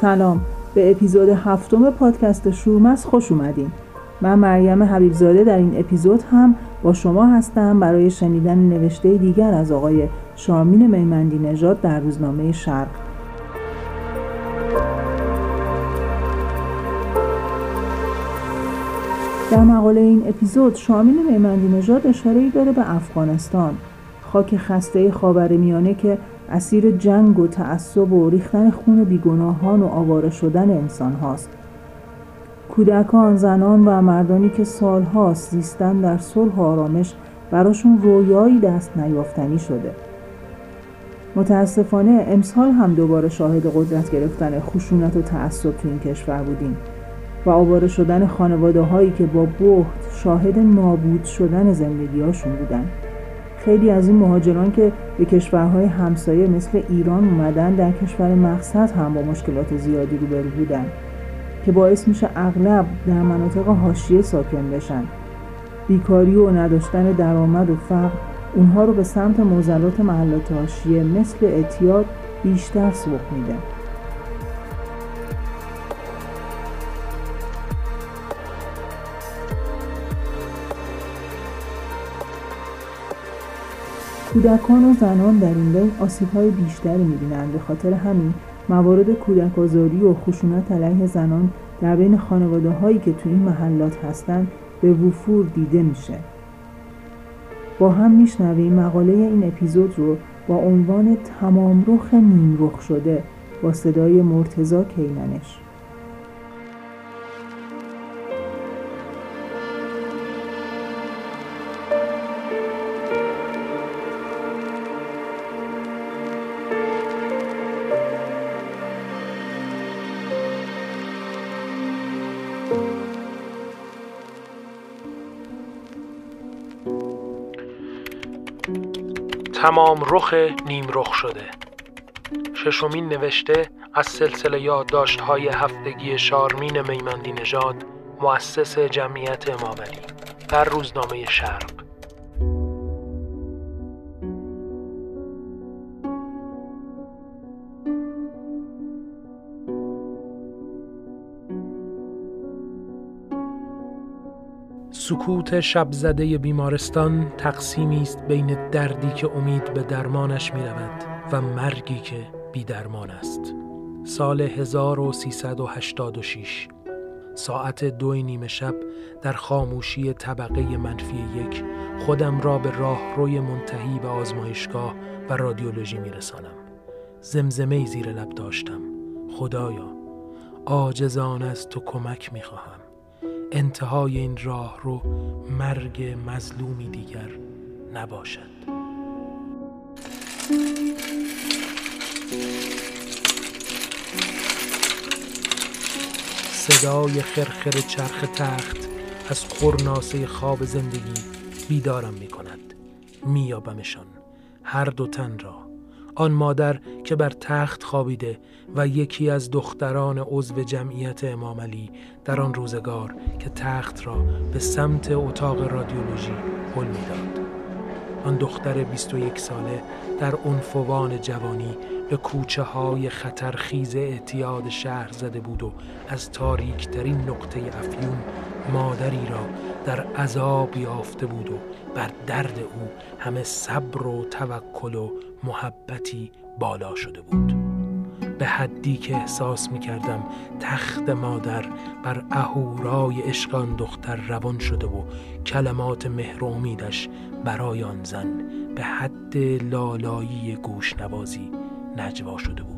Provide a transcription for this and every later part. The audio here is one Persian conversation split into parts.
سلام. به اپیزود هفتم پادکست شورمس خوش اومدین. من مریم حبیبزاده در این اپیزود هم با شما هستم برای شنیدن نوشته دیگر از آقای شارمین میمندی نژاد در روزنامه شرق. در مقاله این اپیزود شامین میمندی نژاد اشاره داره به افغانستان. خاک خسته خاورمیانه که اسیر جنگ و تعصب و ریختن خون بیگناهان و آواره شدن انسان هاست. کودکان، زنان و مردانی که سالهاست زیستن در صلح و آرامش براشون رویایی دست نیافتنی شده. متاسفانه امسال هم دوباره شاهد قدرت گرفتن خشونت و تعصب تو این کشور بودیم و آواره شدن خانواده هایی که با بحت شاهد نابود شدن زندگیهاشون بودن. خیلی از این مهاجران که به کشورهای همسایه مثل ایران اومدن در کشور مقصد هم با مشکلات زیادی روبرو بودن که باعث میشه اغلب در مناطق حاشیه ساکن بشن. بیکاری و نداشتن درآمد و فقر اونها رو به سمت موزلات محلات حاشیه مثل اعتیاد بیشتر سوق میده. کودکان و زنان در این بین های بیشتری می‌بینند. به خاطر همین موارد کودک آزاری و خشونت علیه زنان در بین خانواده هایی که تو این محلات هستند به وفور دیده میشه. با هم میشنویم مقاله این اپیزود رو با عنوان تمام رخ نیم رخ شده با صدای مرتزا کیننش تمام رخ نیم رخ شده. ششمین نوشته از سلسله یادداشت های هفتگی شارمین میمندی نژاد مؤسس جمعیت امامعلی در روزنامه شرق. سکوت شب زده بیمارستان تقسیمی است بین دردی که امید به درمانش می رود و مرگی که بی درمان است. سال 1386 ساعت دو نیمه شب در خاموشی طبقه منفی یک خودم را به راهروی منتهی به آزمایشگاه و رادیولوژی می رسانم زمزمه زیر لب داشتم. خدایا آجزان از تو کمک می خواهم انتهای این راه رو مرگ مظلومی دیگر نباشد. صدای خرخر چرخ تخت از خورناسه خواب زندگی بیدارم می کند میابمشان هر دو تن را. آن مادر که بر تخت خوابیده و یکی از دختران عضو جمعیت امام علی در آن روزگار که تخت را به سمت اتاق رادیولوژی هل می‌داد. آن دختر 21 ساله در عنفوان جوانی به کوچه های خطرخیز اعتیاد شهر زده بود و از تاریکترین نقطه افیون مادری را در عذاب یافته بود و بر درد او همه صبر و توکل و محبتی بالا شده بود. به حدی که احساس می کردم تخت مادر بر اهورای عشقان دختر روان شده و کلمات مهر امیدش برای آن زن به حد لالایی گوش نوازی نجوا شده بود.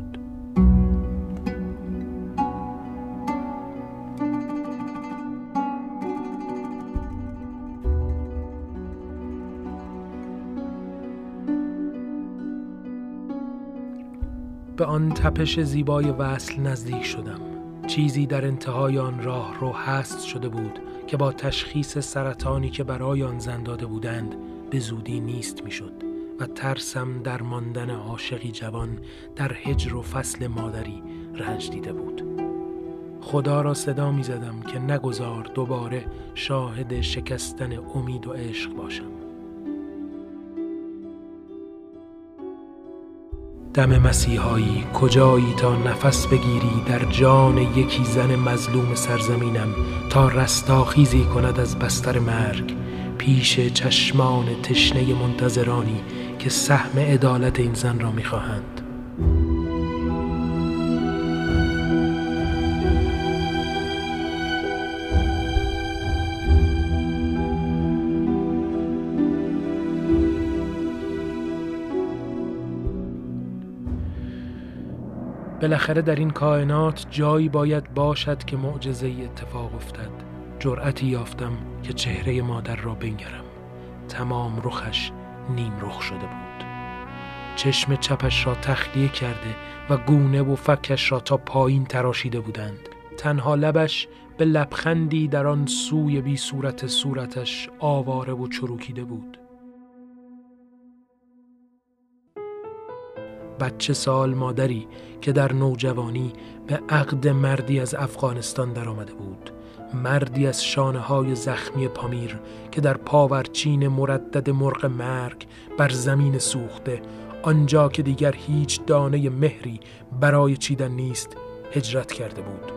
آن تپش زیبای وصل نزدیک شدم. چیزی در انتهای آن راه رو هست شده بود که با تشخیص سرطانی که برای آن زن داده بودند به زودی نیست می‌شد و ترسم در ماندن عاشقی جوان در هجر و فصل مادری رنج دیده بود. خدا را صدا می زدم که نگذار دوباره شاهد شکستن امید و عشق باشم. دم مسیحایی کجایی تا نفس بگیری در جان یکی زن مظلوم سرزمینم تا رستاخیزی کند از بستر مرگ؟ پیش چشمان تشنه منتظرانی که سهم عدالت این زن را می‌خواهند. بالاخره در این کائنات جایی باید باشد که معجزه اتفاق افتد. جرأتی یافتم که چهره مادر را بنگرم. تمام رخش نیم رخ شده بود. چشم چپش را تخلیه کرده و گونه و فکش را تا پایین تراشیده بودند. تنها لبش به لبخندی در آن سوی بی صورت صورتش آواره و چروکیده بود. بچه سال مادری که در نوجوانی به عقد مردی از افغانستان درآمده بود. مردی از شانه های زخمی پامیر که در پاورچین مردد مرغ مرگ بر زمین سوخته آنجا که دیگر هیچ دانه مهری برای چیدن نیست هجرت کرده بود.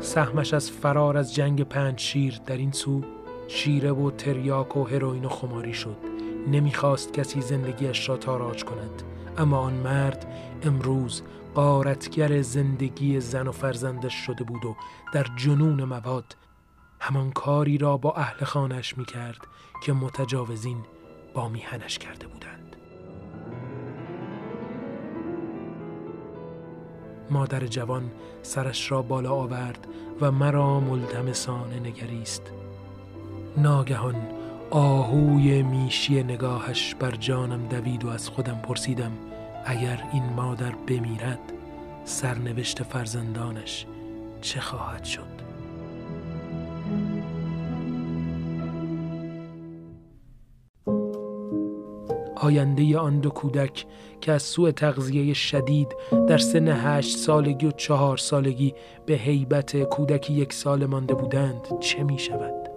سهمش از فرار از جنگ پنج شیر در این سو شیره و تریاک و هروئین و خماری شد. نمی‌خواست کسی زندگیش را تاراج کند. اما آن مرد امروز قارتگر زندگی زن و فرزندش شده بود و در جنون مواد همان کاری را با اهل خانش می کرد که متجاوزین با میهنش کرده بودند. مادر جوان سرش را بالا آورد و مرا ملتمسانه نگریست. ناگهان آهوی میشی نگاهش بر جانم دوید و از خودم پرسیدم اگر این مادر بمیرد سرنوشت فرزندانش چه خواهد شد آینده آن دو کودک که از سوء تغذیه شدید در سن هشت سالگی و چهار سالگی به هیبت کودکی یک سال مانده بودند چه می شود؟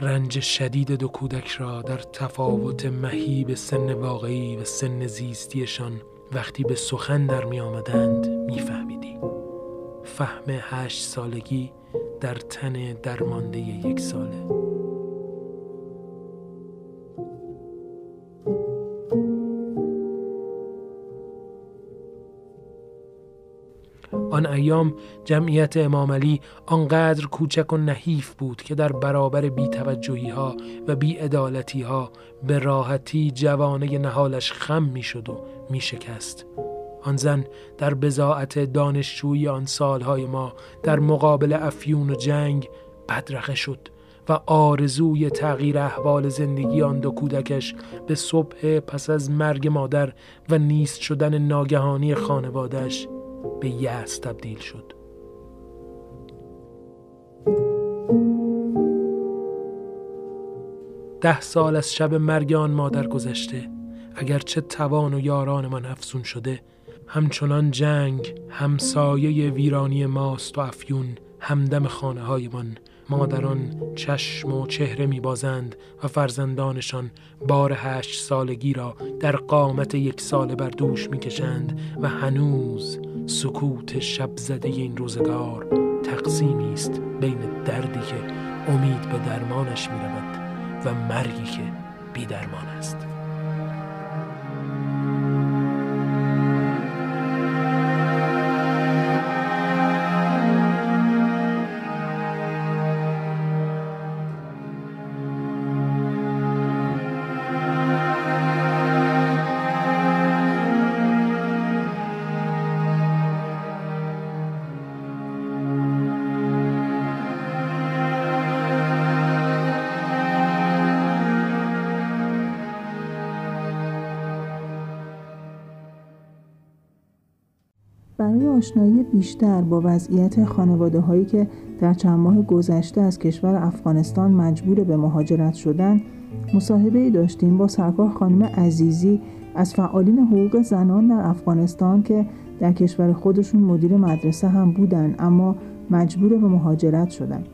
رنج شدید دو کودک را در تفاوت مهیب سن واقعی و سن زیستیشان وقتی به سخن در می آمدند می فهمیدی. فهم هشت سالگی در تن درمانده یک ساله آن ایام جمعیت امام علی آنقدر کوچک و نحیف بود که در برابر بیتوجهی ها و بیعدالتی ها به راحتی جوانه نهالش خم می‌شد و می شکست. آن زن در بزاعت دانشجویی آن سالهای ما در مقابل افیون و جنگ بدرقه شد و آرزوی تغییر احوال زندگی آن دو کودکش به صبح پس از مرگ مادر و نیست شدن ناگهانی خانوادش به یأس تبدیل شد. ده سال از شب مرگ آن مادر گذشته. اگرچه توان و یاران من افزون شده همچنان جنگ همسایه ویرانی ماست و افیون همدم خانه های من مادران چشم و چهره میبازند و فرزندانشان بار هشت سالگی را در قامت یک ساله بر دوش می‌کشند و هنوز سکوت شب زده این روزگار تقسیمی است بین دردی که امید به درمانش می و مرگی که بی درمان است آشنایی بیشتر با وضعیت خانواده هایی که در چند ماه گذشته از کشور افغانستان مجبور به مهاجرت شدند مصاحبه ای داشتیم با سرکار خانم عزیزی از فعالین حقوق زنان در افغانستان که در کشور خودشون مدیر مدرسه هم بودن اما مجبور به مهاجرت شدند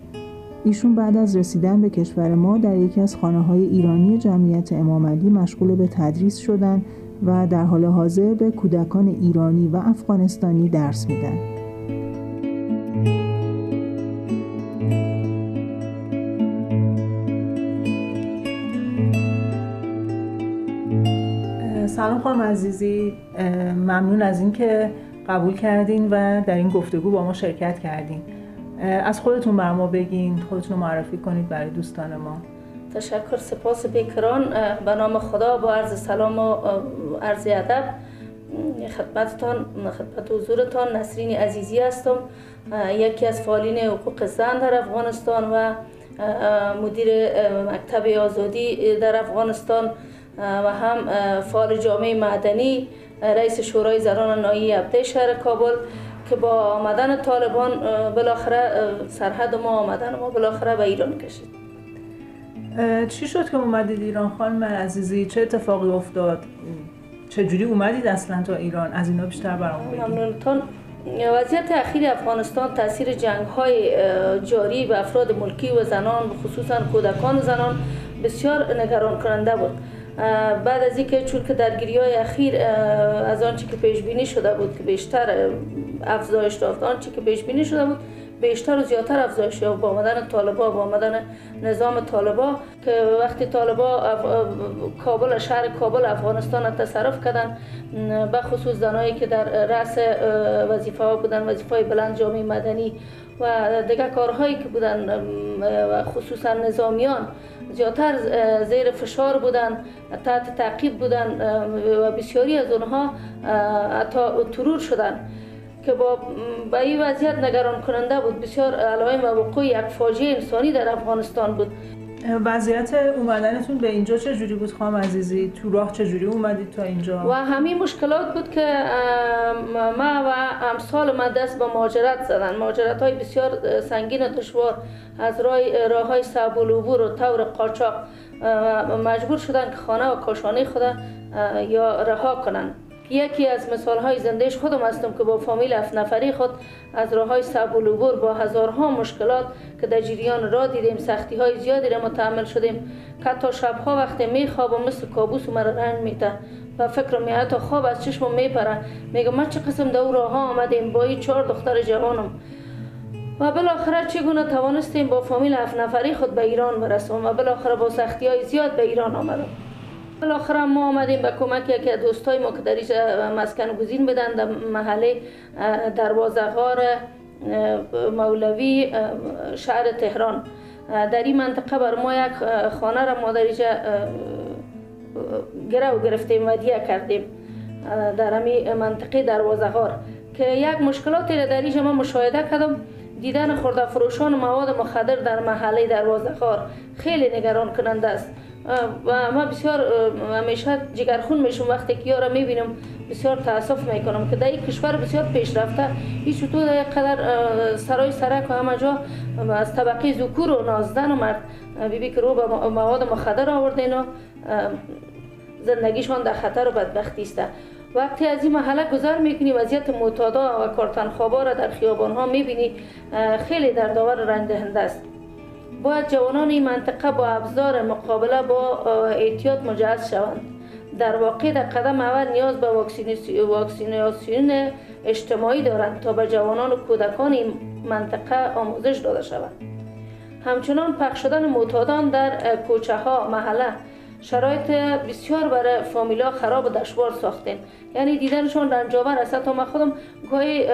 ایشون بعد از رسیدن به کشور ما در یکی از خانه های ایرانی جمعیت امام علی مشغول به تدریس شدن و در حال حاضر به کودکان ایرانی و افغانستانی درس میدن. سلام خانم عزیزی. ممنون از اینکه قبول کردین و در این گفتگو با ما شرکت کردین. از خودتون بر ما بگین خودتون رو معرفی کنید برای دوستان ما. تشکر سپاس بیکران به نام خدا با عرض سلام و عرض ادب. خدمتتان خدمت حضورتان نسرین عزیزی هستم. یکی از فعالین حقوق زن در افغانستان و مدیر مکتب آزادی در افغانستان. و هم فعال جامعه مدنی رئیس شورای زنان نایی عبده شهر کابل که با آمدن طالبان بالاخره سرحد ما آمدن ما بالاخره به ایران کشید. چی شد که اومدید ایران خانم عزیزی؟ چه اتفاقی افتاد؟ چجوری اومدید اصلا تا ایران؟ از اینا بیشتر برامون بگید. وضعیت اخیر افغانستان تاثیر جنگ های جاری به افراد ملکی و زنان خصوصا کودکان و زنان بسیار نگران کننده بود بعد از اینکه چون که درگیری های اخیر از آنچه که پیش بینی شده بود که بیشتر افزایش یافت آنچه که پیش بینی شده بود بیشتر و زیادتر افزایش یافت با آمدن طالبا با آمدن نظام طالبا که وقتی طالبا کابل شهر کابل افغانستان تصرف کردن به خصوص زنایی که در رأس وظیفه ها بودن وظیفه بلند جامعه مدنی و دیگه کارهایی که بودن خصوصا نظامیان زیادتر زیر فشار بودن تحت تعقیب بودن و بسیاری از اونها حتی ترور شدن. که با به این وضعیت نگران کننده بود. بسیار علائم و وقوع یک فاجعه انسانی در افغانستان بود. وضعیت اومدنتون به اینجا چه جوری بود خواهم عزیزی؟ تو راه چه جوری اومدید تا اینجا؟ و همین مشکلات بود که ما و امثال ما دست به مهاجرت زدن. مهاجرت های بسیار سنگین و دشوار از راه راه های صعب و طور قاچاق مجبور شدن که خانه و کاشانه خود یا رها کنند. یکی از مثال های زندهش خودم هستم که با فامیل هفت نفری خود از راه های سبول با هزارها مشکلات که در جریان را دیدیم سختی های زیادی را متحمل شدیم که تا شبها وقتی می و مثل کابوس مرا رنج میته و فکر می حتی خواب از چشم میپره. میگه ما چه قسم دو راه ها آمدیم با این چهار دختر جوانم. و بالاخره چگونه توانستیم با فامیل هفت نفری خود به ایران برسیم و بالاخره با سختی های زیاد به ایران آمدم. بالاخره ما آمدیم به کمک یکی دوستای ما که در مسکن گزین بدن در محله دروازه غار مولوی شهر تهران. در این منطقه بر ما یک خانه را ما در اینجا گرو گرفتیم و دیه کردیم در همی منطقه دروازه غار. که یک مشکلاتی را در ما مشاهده کردم. دیدن خورده فروشان مواد مخدر در محله دروازه غار خیلی نگران کننده است. و ما بسیار همیشه جگرخون میشم. وقتی که یارا می‌بینم بسیار تاسف می‌کنم که در این کشور بسیار پیشرفته هیچ تو در قدر سرای سرک و همه جا از طبقه زکور و نازدن و مرد. بیبی که رو به مواد مخدر آوردین و زندگیشان در خطر و بدبختی است. وقتی از این محله گذر می‌کنی وضعیت معتادا و کارتن خوابا را در خیابان ها می‌بینی خیلی در داور رنج دهنده است. باید جوانان این منطقه با ابزار مقابله با احتیاط مجهز شوند. در واقع در قدم اول نیاز به واکسیناسیون اجتماعی دارند تا به جوانان و کودکان این منطقه آموزش داده شود همچنان پخش شدن معتادان در کوچه ها محله شرایط بسیار برای فامیلا خراب و دشوار ساختیم یعنی دیدنشون رنجاور است. تا من خودم گاهی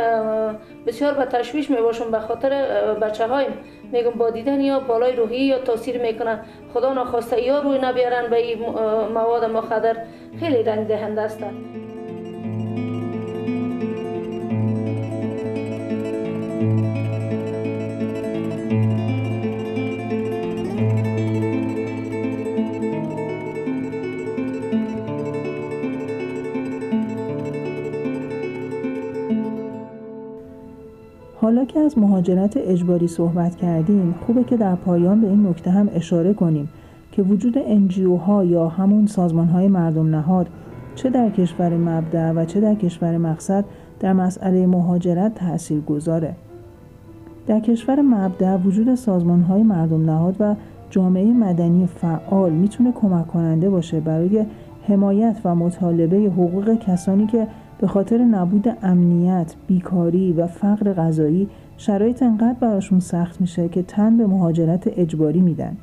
بسیار به تشویش می باشم به خاطر بچه هایم میگم با دیدن یا بالای روحی یا تاثیر می‌کنن. خدا ناخواسته یا روی نبیارن به این مواد مخدر. خیلی رنگ دهنده است. حالا که از مهاجرت اجباری صحبت کردیم خوبه که در پایان به این نکته هم اشاره کنیم که وجود انجیو ها یا همون سازمان های مردم نهاد چه در کشور مبدع و چه در کشور مقصد در مسئله مهاجرت تأثیر گذاره. در کشور مبدع وجود سازمان های مردم نهاد و جامعه مدنی فعال می‌تونه کمک کننده باشه برای حمایت و مطالبه حقوق کسانی که به خاطر نبود امنیت، بیکاری و فقر غذایی شرایط انقدر براشون سخت میشه که تن به مهاجرت اجباری میدن.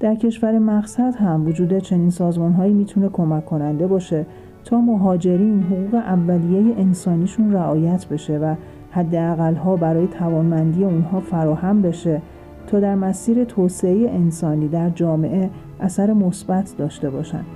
در کشور مقصد هم وجود چنین سازمان هایی می‌تونه کمک کننده باشه تا مهاجرین حقوق اولیه انسانیشون رعایت بشه و حداقل ها برای توانمندی اونها فراهم بشه تا در مسیر توسعه انسانی در جامعه اثر مثبت داشته باشند.